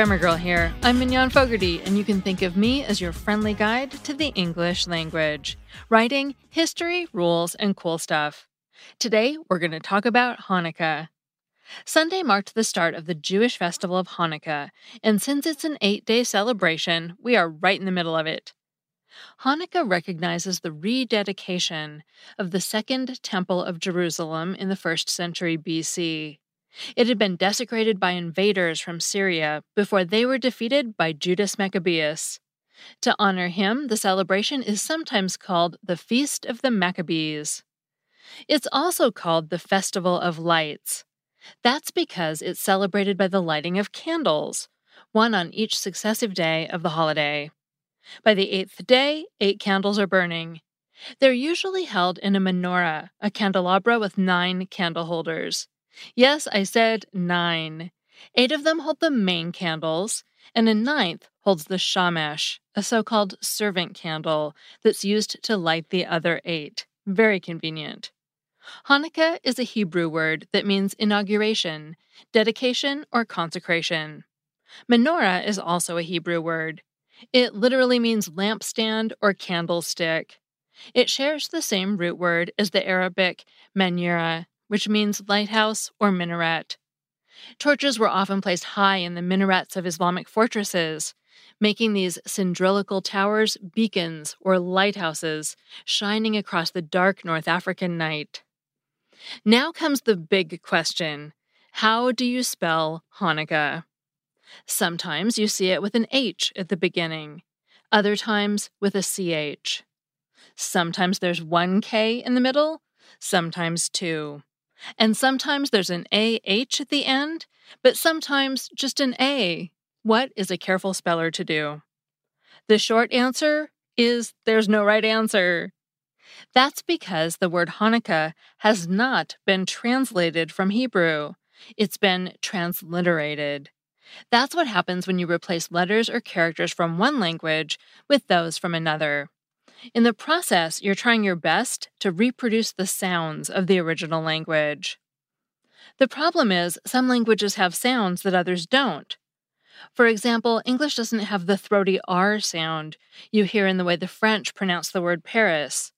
Grammar Girl here. I'm Mignon Fogarty, and you can think of me as your friendly guide to the English language. Writing, history, rules, and cool stuff. Today, we're going to talk about Hanukkah. Sunday marked the start of the Jewish festival of Hanukkah, and since it's an eight day celebration, we are right in the middle of it. Hanukkah recognizes the rededication of the Second Temple of Jerusalem in the first century BC. It had been desecrated by invaders from Syria before they were defeated by Judas Maccabeus. To honor him, the celebration is sometimes called the Feast of the Maccabees. It's also called the Festival of Lights. That's because it's celebrated by the lighting of candles, one on each successive day of the holiday. By the eighth day, eight candles are burning. They're usually held in a menorah, a candelabra with nine candle holders. Yes, I said nine. Eight of them hold the main candles, and a ninth holds the shamash, a so called servant candle that's used to light the other eight. Very convenient. Hanukkah is a Hebrew word that means inauguration, dedication, or consecration. Menorah is also a Hebrew word. It literally means lampstand or candlestick. It shares the same root word as the Arabic manura, which means lighthouse or minaret. Torches were often placed high in the minarets of Islamic fortresses, making these cylindrical towers beacons or lighthouses shining across the dark North African night. Now comes the big question How do you spell Hanukkah? Sometimes you see it with an H at the beginning, other times with a CH. Sometimes there's one K in the middle, sometimes two. And sometimes there's an AH at the end, but sometimes just an A. What is a careful speller to do? The short answer is there's no right answer. That's because the word Hanukkah has not been translated from Hebrew. It's been transliterated. That's what happens when you replace letters or characters from one language with those from another. In the process, you're trying your best to reproduce the sounds of the original language. The problem is, some languages have sounds that others don't. For example, English doesn't have the throaty R sound you hear in the way the French pronounce the word Paris,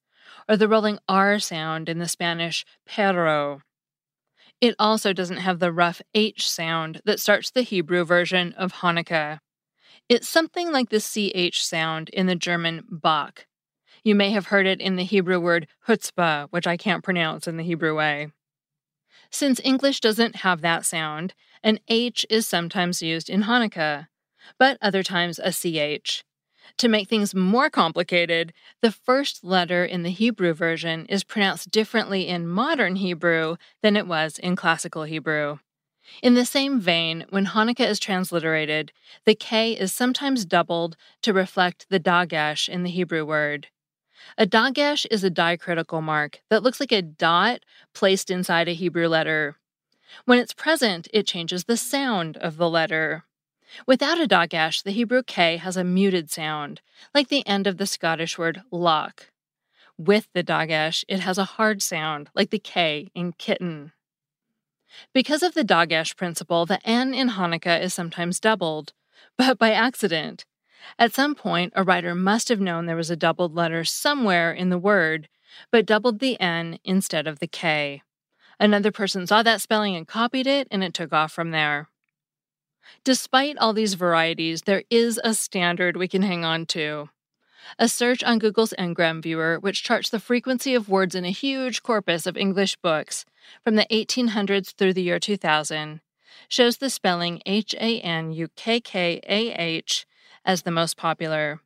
or the rolling R sound in the Spanish perro. It also doesn't have the rough H sound that starts the Hebrew version of Hanukkah. It's something like the CH sound in the German Bach. You may have heard it in the Hebrew word chutzpah, which I can't pronounce in the Hebrew way. Since English doesn't have that sound, an H is sometimes used in Hanukkah, but other times a CH. To make things more complicated, the first letter in the Hebrew version is pronounced differently in modern Hebrew than it was in classical Hebrew. In the same vein, when Hanukkah is transliterated, the K is sometimes doubled to reflect the dagesh in the Hebrew word. A dagesh is a diacritical mark that looks like a dot placed inside a Hebrew letter. When it's present, it changes the sound of the letter. Without a dagesh, the Hebrew K has a muted sound, like the end of the Scottish word loch. With the dagesh, it has a hard sound, like the K in kitten. Because of the dagesh principle, the N in Hanukkah is sometimes doubled, but by accident. At some point, a writer must have known there was a doubled letter somewhere in the word, but doubled the N instead of the K. Another person saw that spelling and copied it, and it took off from there. Despite all these varieties, there is a standard we can hang on to. A search on Google's Ngram Viewer, which charts the frequency of words in a huge corpus of English books from the 1800s through the year 2000, shows the spelling H A N U K K A H as the most popular,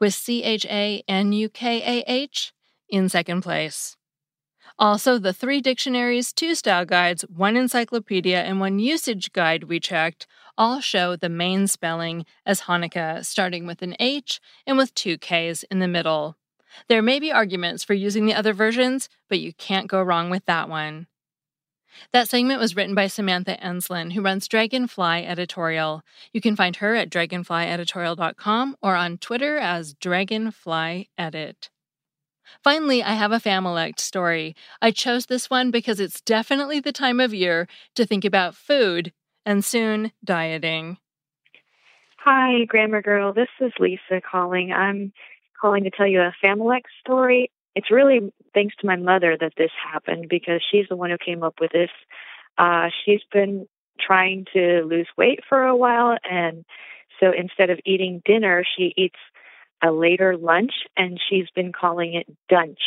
with C H A N U K A H in second place. Also, the three dictionaries, two style guides, one encyclopedia, and one usage guide we checked all show the main spelling as Hanukkah, starting with an H and with two Ks in the middle. There may be arguments for using the other versions, but you can't go wrong with that one. That segment was written by Samantha Enslen, who runs Dragonfly Editorial. You can find her at dragonflyeditorial.com or on Twitter as dragonflyedit. Finally, I have a Familect story. I chose this one because it's definitely the time of year to think about food and soon dieting. Hi, Grammar Girl. This is Lisa calling. I'm calling to tell you a Familect story. It's really thanks to my mother that this happened because she's the one who came up with this. Uh, she's been trying to lose weight for a while, and so instead of eating dinner, she eats a later lunch, and she's been calling it dunch.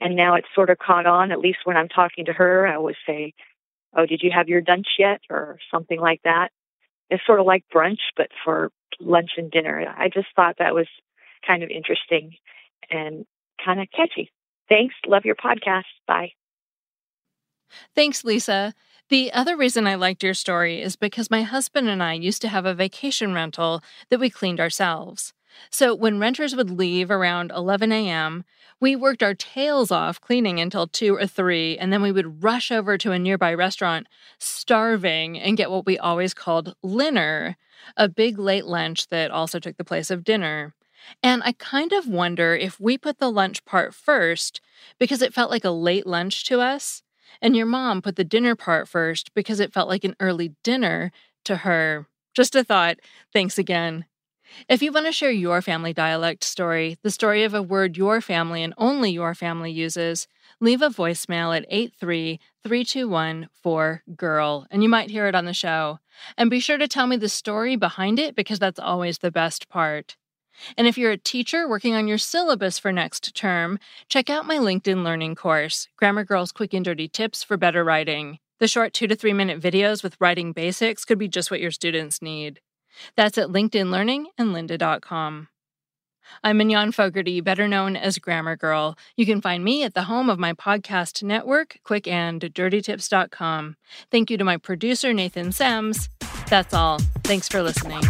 And now it's sort of caught on, at least when I'm talking to her, I always say, Oh, did you have your dunch yet? or something like that. It's sort of like brunch, but for lunch and dinner. I just thought that was kind of interesting and kind of catchy. Thanks. Love your podcast. Bye. Thanks, Lisa. The other reason I liked your story is because my husband and I used to have a vacation rental that we cleaned ourselves. So when renters would leave around 11 a.m., we worked our tails off cleaning until 2 or 3, and then we would rush over to a nearby restaurant, starving, and get what we always called linner, a big late lunch that also took the place of dinner. And I kind of wonder if we put the lunch part first because it felt like a late lunch to us, and your mom put the dinner part first because it felt like an early dinner to her. Just a thought. Thanks again. If you want to share your family dialect story, the story of a word your family and only your family uses, leave a voicemail at 83321 4GIRL, and you might hear it on the show. And be sure to tell me the story behind it because that's always the best part. And if you're a teacher working on your syllabus for next term, check out my LinkedIn Learning course, Grammar Girl's Quick and Dirty Tips for Better Writing. The short two to three minute videos with writing basics could be just what your students need. That's at LinkedIn Learning and lynda.com. I'm Mignon Fogarty, better known as Grammar Girl. You can find me at the home of my podcast network, quickanddirtytips.com. Thank you to my producer, Nathan Sams. That's all. Thanks for listening.